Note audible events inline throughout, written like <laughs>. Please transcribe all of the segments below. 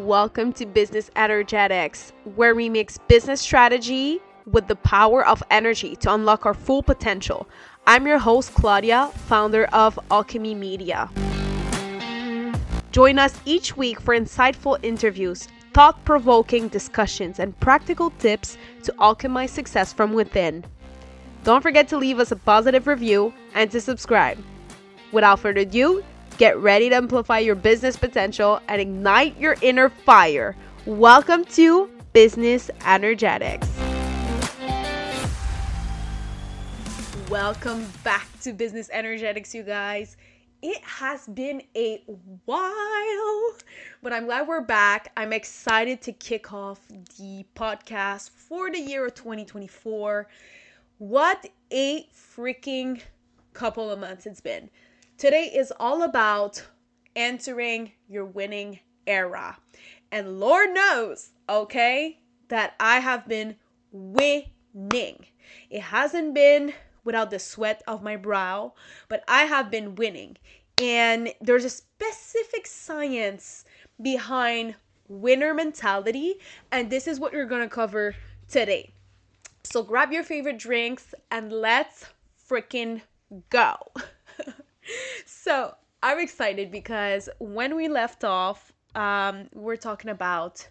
welcome to Business Energetics, where we mix business strategy with the power of energy to unlock our full potential. I'm your host, Claudia, founder of Alchemi Media. Join us each week for insightful interviews, thought provoking discussions, and practical tips to alchemize success from within. Don't forget to leave us a positive review and to subscribe. Without further ado, get ready to amplify your business potential and ignite your inner fire. Welcome to Business Energetics. Welcome back to Business Energetics, you guys. It has been a while, but I'm glad we're back. I'm excited to kick off the podcast for the year of 2024. What a freaking couple of months it's been. Today is all about entering your winning era. And Lord knows, okay, that I have been winning. It hasn't been without the sweat of my brow, but I have been winning. And there's a specific science behind winner mentality, and this is what we're to cover today. So grab your favorite drinks and let's freaking go. <laughs> so I'm excited because when we left off, um, we're talking about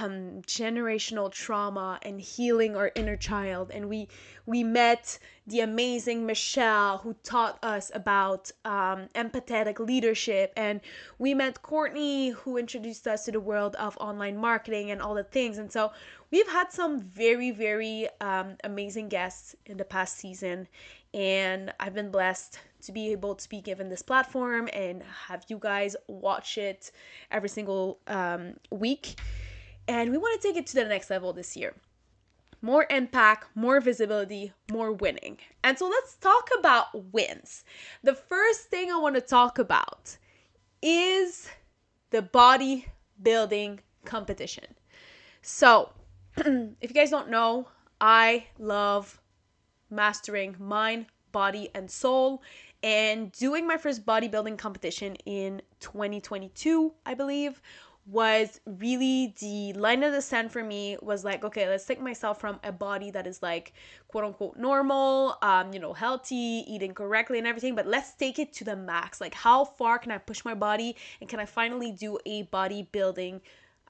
um, generational trauma and healing our inner child, and we we met the amazing Michelle who taught us about um, empathetic leadership, and we met Courtney who introduced us to the world of online marketing and all the things. And so we've had some very very um, amazing guests in the past season, and I've been blessed to be able to be given this platform and have you guys watch it every single um, week and we want to take it to the next level this year. More impact, more visibility, more winning. And so let's talk about wins. The first thing I want to talk about is the bodybuilding competition. So, <clears throat> if you guys don't know, I love mastering mind, body, and soul and doing my first bodybuilding competition in 2022, I believe, was really the line of the sand for me was like okay let's take myself from a body that is like quote unquote normal um you know healthy eating correctly and everything but let's take it to the max. Like how far can i push my body and can i finally do a bodybuilding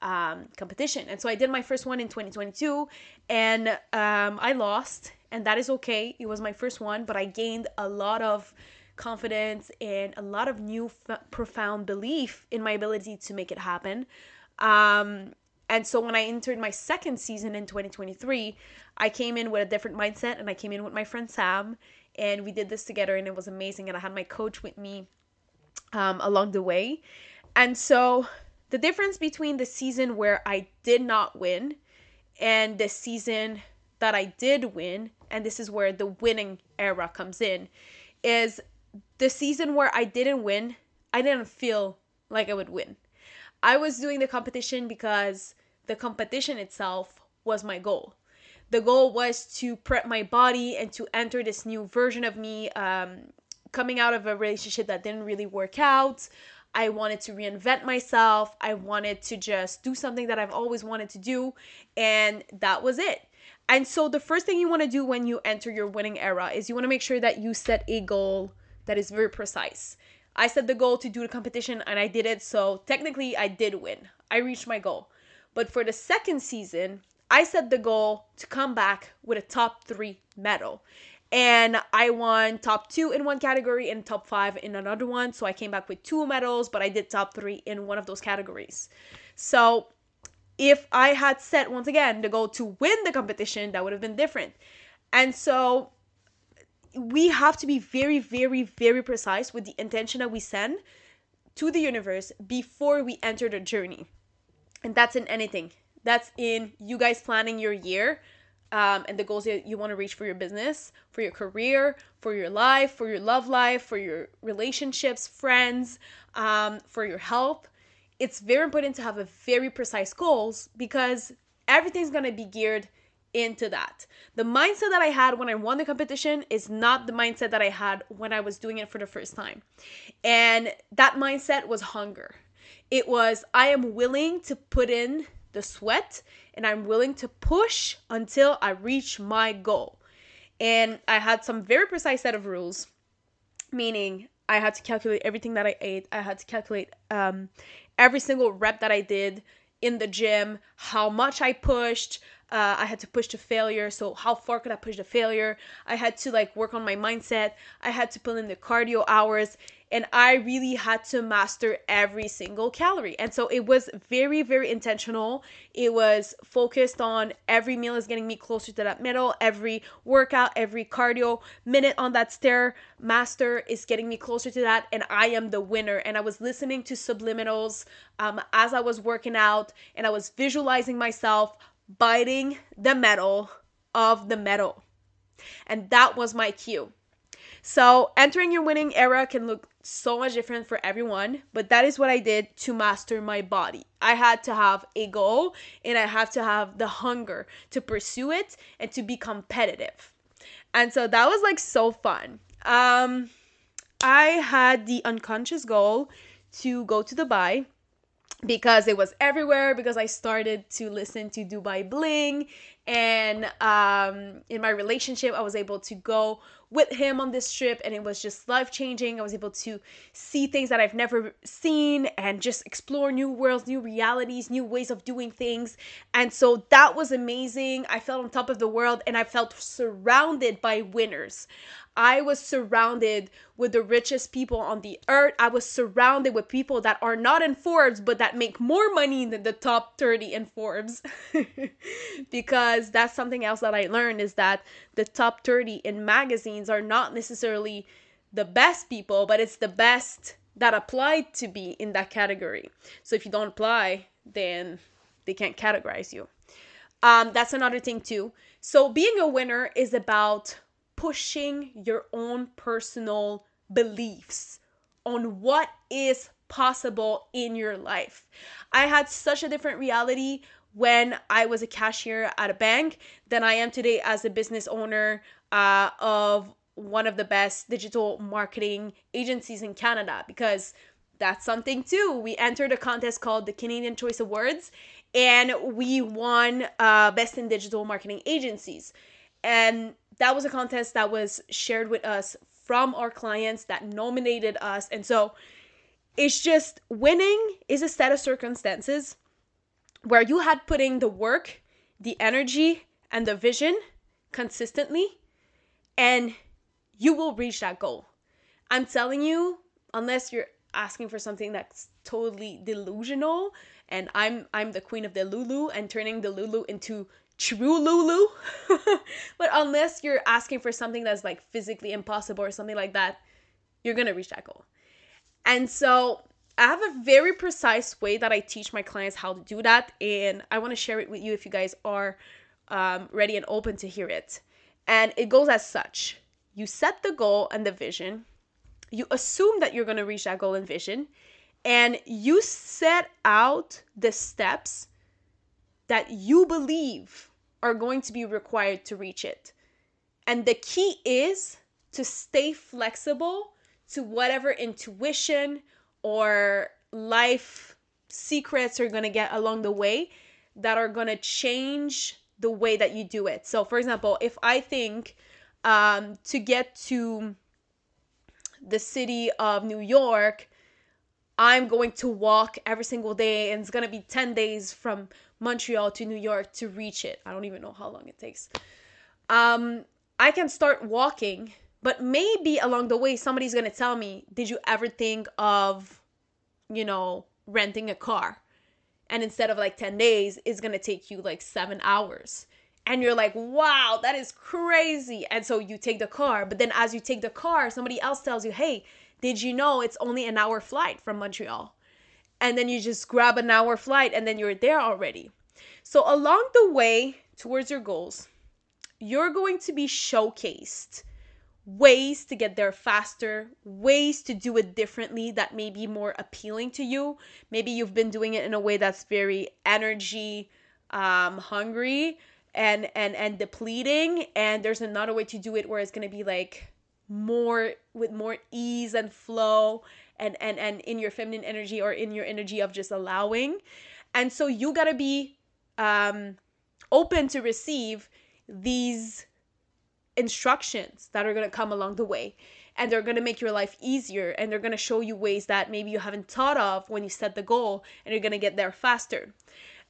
um, competition? And so i did my first one in 2022 and um, i lost and that is okay. It was my first one but i gained a lot of confidence and a lot of new f- profound belief in my ability to make it happen. Um, and so when I entered my second season in 2023, I came in with a different mindset and I came in with my friend Sam and we did this together and it was amazing. And I had my coach with me um, along the way. And so the difference between the season where I did not win and the season that I did win, and this is where the winning era comes in, is the season where I didn't win, I didn't feel like I would win. I was doing the competition because the competition itself was my goal. The goal was to prep my body and to enter this new version of me, um, coming out of a relationship that didn't really work out. I wanted to reinvent myself. I wanted to just do something that I've always wanted to do. And that was it. And so, the first thing you want to do when you enter your winning era is you want to make sure that you set a goal that is very precise. I set the goal to do the competition and I did it, so technically I did win. I reached my goal. But for the second season, I set the goal to come back with a top three medal. And I won top two in one category and top five in another one. So I came back with two medals, but I did top three in one of those categories. So if I had set once again the goal to win the competition, that would have been different. And so we have to be very, very, very precise with the intention that we send to the universe before we enter the journey. And that's in anything. That's in you guys planning your year um, and the goals that you want to reach for your business, for your career, for your life, for your love life, for your relationships, friends, um, for your health. It's very important to have a very precise goals because everything's gonna be geared into that. The mindset that I had when I won the competition is not the mindset that I had when I was doing it for the first time. And that mindset was hunger. It was, I am willing to put in the sweat and I'm willing to push until I reach my goal. And I had some very precise set of rules, meaning I had to calculate everything that I ate. I had to calculate um, every single rep that I did in the gym, how much I pushed, uh, I had to push to failure. So how far could I push to failure? I had to like work on my mindset. I had to put in the cardio hours and I really had to master every single calorie. And so it was very, very intentional. It was focused on every meal is getting me closer to that middle. Every workout, every cardio minute on that stair master is getting me closer to that. And I am the winner. And I was listening to subliminals um, as I was working out and I was visualizing myself biting the metal of the metal. And that was my cue. So, entering your winning era can look so much different for everyone, but that is what I did to master my body. I had to have a goal and I have to have the hunger to pursue it and to be competitive. And so that was like so fun. Um I had the unconscious goal to go to Dubai because it was everywhere because I started to listen to Dubai Bling and um, in my relationship I was able to go with him on this trip and it was just life changing. I was able to see things that I've never seen and just explore new worlds, new realities, new ways of doing things. And so that was amazing. I felt on top of the world and I felt surrounded by winners. I was surrounded with the richest people on the earth. I was surrounded with people that are not in Forbes, but that make more money than the top 30 in Forbes. <laughs> because that's something else that I learned is that the top 30 in magazines are not necessarily the best people, but it's the best that applied to be in that category. So if you don't apply, then they can't categorize you. Um, that's another thing too. So being a winner is about pushing your own personal beliefs on what is possible in your life. I had such a different reality when I was a cashier at a bank than I am today as a business owner uh, of one of the best digital marketing agencies in Canada because that's something too. We entered a contest called the Canadian Choice Awards and we won uh, Best in Digital Marketing Agencies. And that was a contest that was shared with us from our clients that nominated us. And so it's just winning is a set of circumstances where you had putting the work, the energy, and the vision consistently, and you will reach that goal. I'm telling you, unless you're asking for something that's totally delusional, and I'm I'm the queen of the Lulu and turning the Lulu into true Lulu. <laughs> but unless you're asking for something that's like physically impossible or something like that, you're gonna reach that goal. And so I have a very precise way that I teach my clients how to do that, and I want to share it with you if you guys are um, ready and open to hear it. And it goes as such you set the goal and the vision, you assume that you're going to reach that goal and vision, and you set out the steps that you believe are going to be required to reach it. And the key is to stay flexible to whatever intuition or life secrets you're going to get along the way that are going to change the way that you do it. So, for example, if I think um, to get to the city of New York, I'm going to walk every single day, and it's going to be 10 days from Montreal to New York to reach it. I don't even know how long it takes. Um, I can start walking but maybe along the way, somebody's gonna tell me, Did you ever think of, you know, renting a car? And instead of like 10 days, it's gonna take you like seven hours. And you're like, wow, that is crazy. And so you take the car. But then as you take the car, somebody else tells you, hey, did you know it's only an hour flight from Montreal? And then you just grab an hour flight and then you're there already. So along the way towards your goals, you're going to be showcased ways to get there faster, ways to do it differently that may be more appealing to you. Maybe you've been doing it in a way that's very energy um, hungry and and and depleting and there's another way to do it where it's to be like more with more ease and flow and and and in your feminine energy or in your energy of just allowing and so you got to be um open to receive these instructions that are going to come along the way and they're going to make your life easier and they're going to show you ways that maybe you haven't thought of when you set the goal and you're going to get there faster.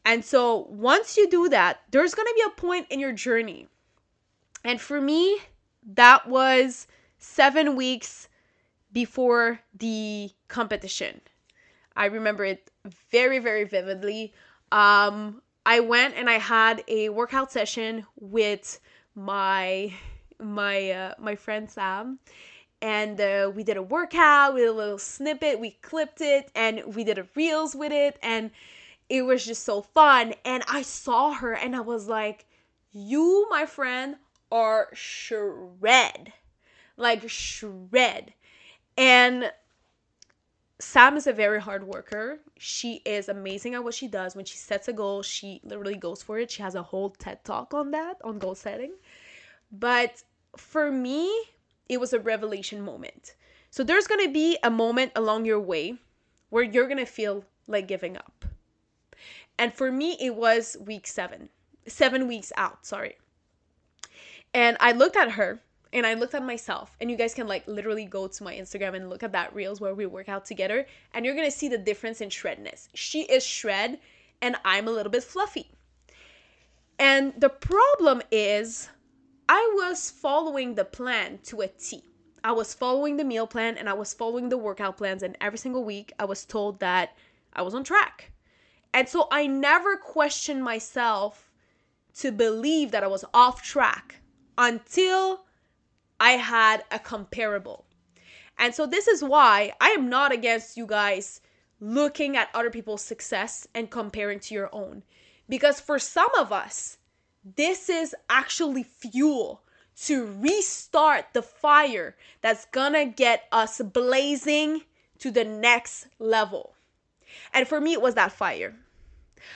And so once you do that, there's going to be a point in your journey. And for me, that was 7 weeks before the competition. I remember it very very vividly. Um I went and I had a workout session with my my uh, my friend Sam and uh, we did a workout with a little snippet we clipped it and we did a reels with it and it was just so fun and i saw her and i was like you my friend are shred like shred and Sam is a very hard worker. She is amazing at what she does. When she sets a goal, she literally goes for it. She has a whole TED talk on that, on goal setting. But for me, it was a revelation moment. So there's going to be a moment along your way where you're going to feel like giving up. And for me, it was week seven, seven weeks out, sorry. And I looked at her and I looked at myself. And you guys can like literally go to my Instagram and look at that reels where we work out together. And you're to see the difference in shredness. She is shred and I'm a little bit fluffy. And the problem is I was following the plan to a T. I was following the meal plan and I was following the workout plans, and every single week I was told that I was on track. And so I never questioned myself to believe that I was off track until I had a comparable. And so this is why I am not against you guys looking at other people's success and comparing to your own. Because for some of us, this is actually fuel to restart the fire that's gonna get us blazing to the next level. And for me, it was that fire.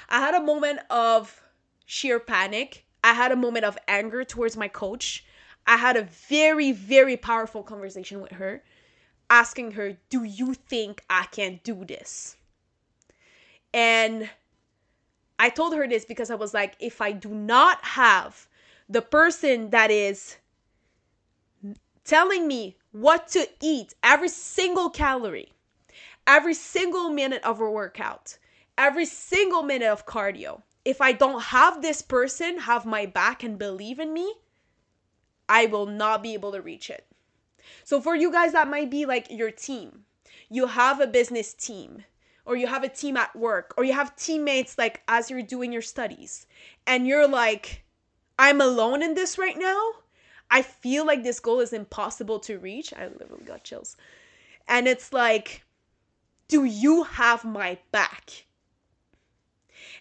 I had a moment of sheer panic. I had a moment of anger towards my coach. I had a very, very powerful conversation with her, asking her, Do you think I can do this? And I told her this because I was like, if I do not have the person that is telling me what to eat every single calorie, every single minute of a workout, every single minute of cardio, if I don't have this person have my back and believe in me, I will not be able to reach it. So, for you guys, that might be like your team. You have a business team or you have a team at work or you have teammates like as you're doing your studies and you're like i'm alone in this right now? I feel like this goal is impossible to reach. I literally got chills. And it's like do you have my back?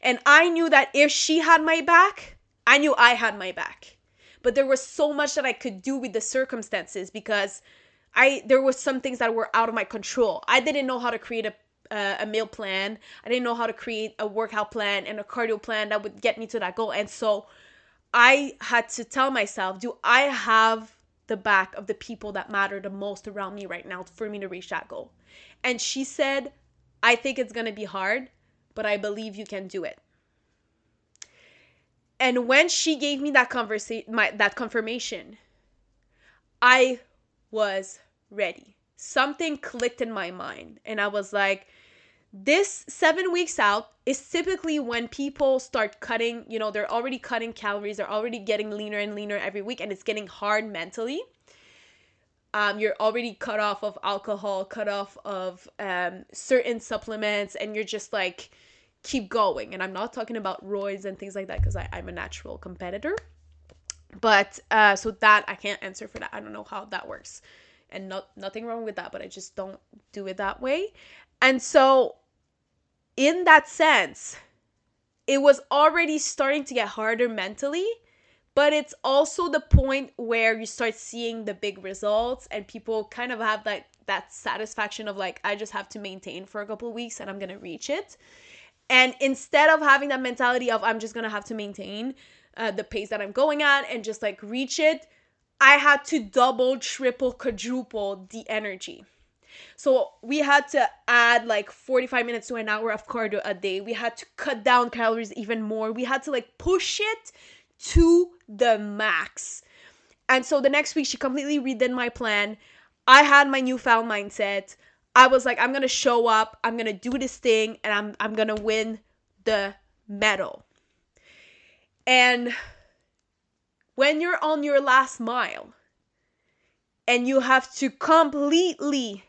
And i knew that if she had my back i knew i had my back but there was so much that i could do with the circumstances because I there was some things that were out of my control. I didn't know how to create a uh, a meal plan. I didn't know how to create a workout plan and a cardio plan that would get me to that goal. And so I had to tell myself, do I have the back of the people that matter the most around me right now for me to reach that goal? And she said, I think it's going to be hard, but I believe you can do it. And when she gave me that conversation, that confirmation, I was ready. Something clicked in my mind, and I was like, this seven weeks out is typically when people start cutting, you know, they're already cutting calories, they're already getting leaner and leaner every week, and it's getting hard mentally. Um, you're already cut off of alcohol, cut off of um, certain supplements, and you're just like, keep going. And I'm not talking about roids and things like that because I'm a natural competitor. But uh, so that I can't answer for that. I don't know how that works, and not nothing wrong with that. But I just don't do it that way. And so in that sense, it was already starting to get harder mentally, but it's also the point where you start seeing the big results and people kind of have that that satisfaction of like I just have to maintain for a couple weeks and I'm to reach it. And instead of having that mentality of I'm just to have to maintain uh, the pace that I'm going at and just like reach it, I had to double, triple, quadruple the energy. So we had to add like 45 minutes to an hour of cardio a day. We had to cut down calories even more. We had to like push it to the max. And so the next week, she completely redid my plan. I had my newfound mindset. I was like, I'm gonna show up, I'm gonna do this thing, and I'm I'm gonna win the medal. And when you're on your last mile and you have to completely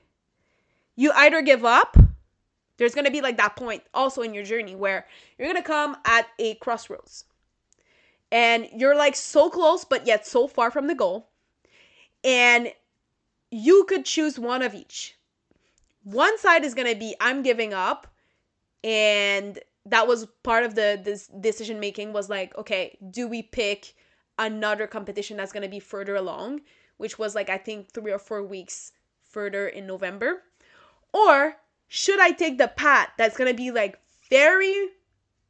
you either give up there's going to be like that point also in your journey where you're going to come at a crossroads. And you're like so close but yet so far from the goal. And you could choose one of each one side is going to be i'm giving up and that was part of the this decision making was like okay do we pick another competition that's going to be further along which was like i think 3 or 4 weeks further in november? Or should i take the path that's going to be like very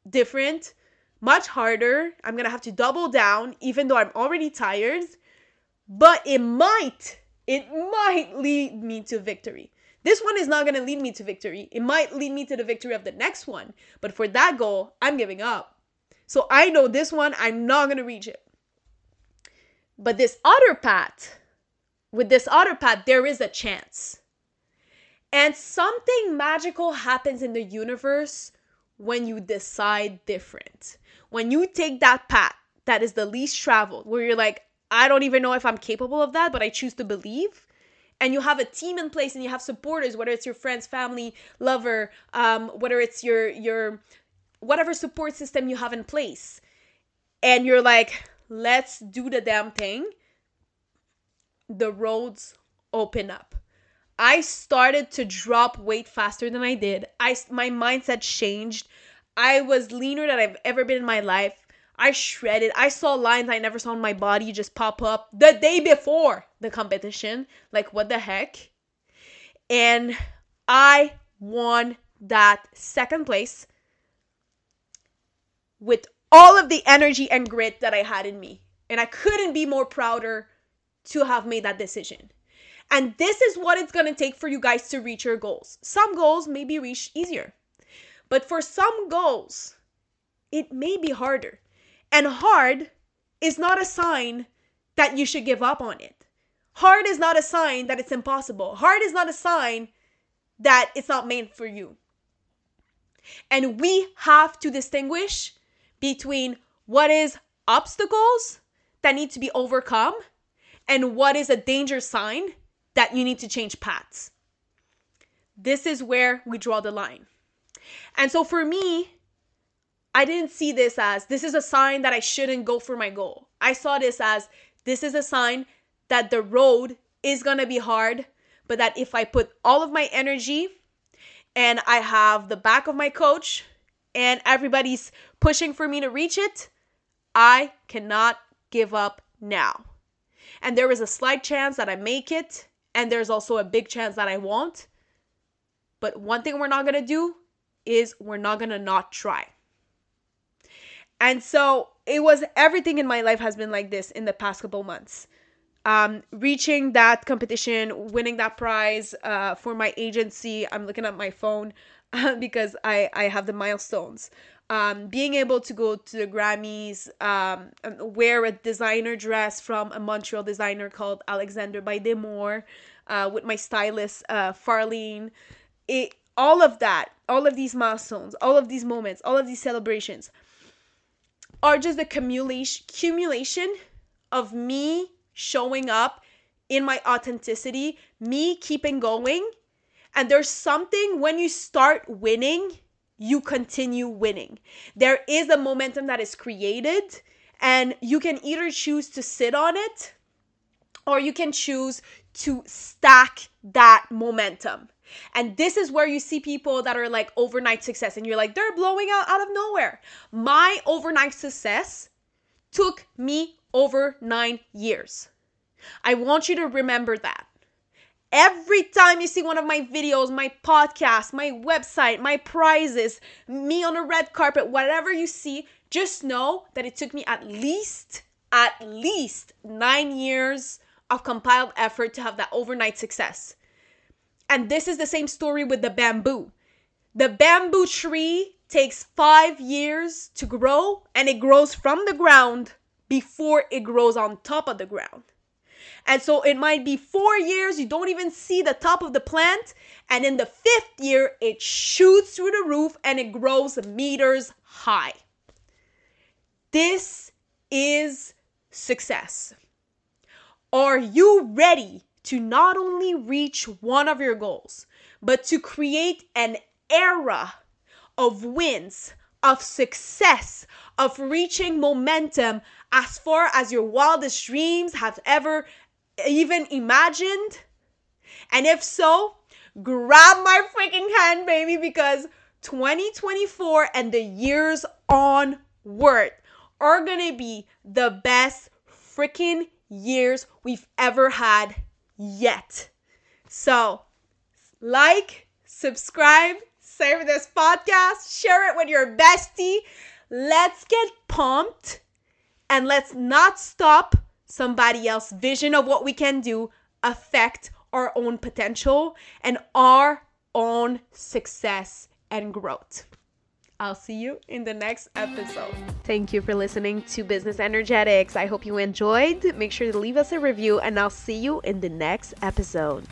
different much harder i'm going to have to double down even though i'm already tired but it might it might lead me to victory this one is not going to lead me to victory. It might lead me to the victory of the next one. But for that goal, I'm giving up. So I know this one, I'm not going to reach it. But this other path, with this other path, there is a chance. And something magical happens in the universe when you decide different. When you take that path that is the least traveled, where you're like, I don't even know if I'm capable of that, but I choose to believe and you have a team in place and you have supporters whether it's your friends family lover um, whether it's your your whatever support system you have in place. And you're like let's do the damn thing. The roads open up. I started to drop weight faster than i did. I my mindset changed. I was leaner than i've ever been in my life I shredded. I saw lines I never saw in my body just pop up the day before the competition. Like, what the heck? And I won that second place with all of the energy and grit that I had in me. And I couldn't be more prouder to have made that decision. And this is what it's to take for you guys to reach your goals. Some goals may be reached easier, but for some goals, it may be harder. And hard is not a sign that you should give up on it. Hard is not a sign that it's impossible. Hard is not a sign that it's not made for you. And we have to distinguish between what is obstacles that need to be overcome and what is a danger sign that you need to change paths. This is where we draw the line. And so for me, I didn't see this as this is a sign that I shouldn't go for my goal. I saw this as this is a sign that the road is going to be hard, but that if I put all of my energy and I have the back of my coach and everybody's pushing for me to reach it, I cannot give up now. And there is a slight chance that I make it, and there's also a big chance that I won't. But one thing we're not to do is we're not to not try. And so it was everything in my life has been like this in the past couple months. Um, reaching that competition, winning that prize uh, for my agency. I'm looking at my phone <laughs> because I, I have the milestones. Um, being able to go to the Grammys, um, wear a designer dress from a Montreal designer called Alexander by Demore, uh, with my stylist uh, Farlene. It all of that, all of these milestones, all of these moments, all of these celebrations are just the accumulation accumulation of me showing up in my authenticity, me keeping going. And there's something when you start winning, you continue winning. There is a momentum that is created, and you can either choose to sit on it or you can choose to stack that momentum. And this is where you see people that are like overnight success, and you're like, they're blowing out out of nowhere. My overnight success took me over nine years. I want you to remember that. Every time you see one of my videos, my podcast, my website, my prizes, me on a red carpet, whatever you see, just know that it took me at least, at least nine years of compiled effort to have that overnight success. And this is the same story with the bamboo. The bamboo tree takes five years to grow and it grows from the ground before it grows on top of the ground. And so it might be four years, you don't even see the top of the plant. And in the fifth year, it shoots through the roof and it grows meters high. This is success. Are you ready to not only reach one of your goals, but to create an era of wins, of success, of reaching momentum as far as your wildest dreams have ever even imagined? And if so, grab my freaking hand, baby, because 2024 and the years onward are gonna be the best freaking years we've ever had yet. So, like, subscribe, save this podcast, share it with your bestie. Let's get pumped and let's not stop somebody else's vision of what we can do affect our own potential and our own success and growth. I'll see you in the next episode. Thank you for listening to Business Energetics. I hope you enjoyed. Make sure to leave us a review, and I'll see you in the next episode.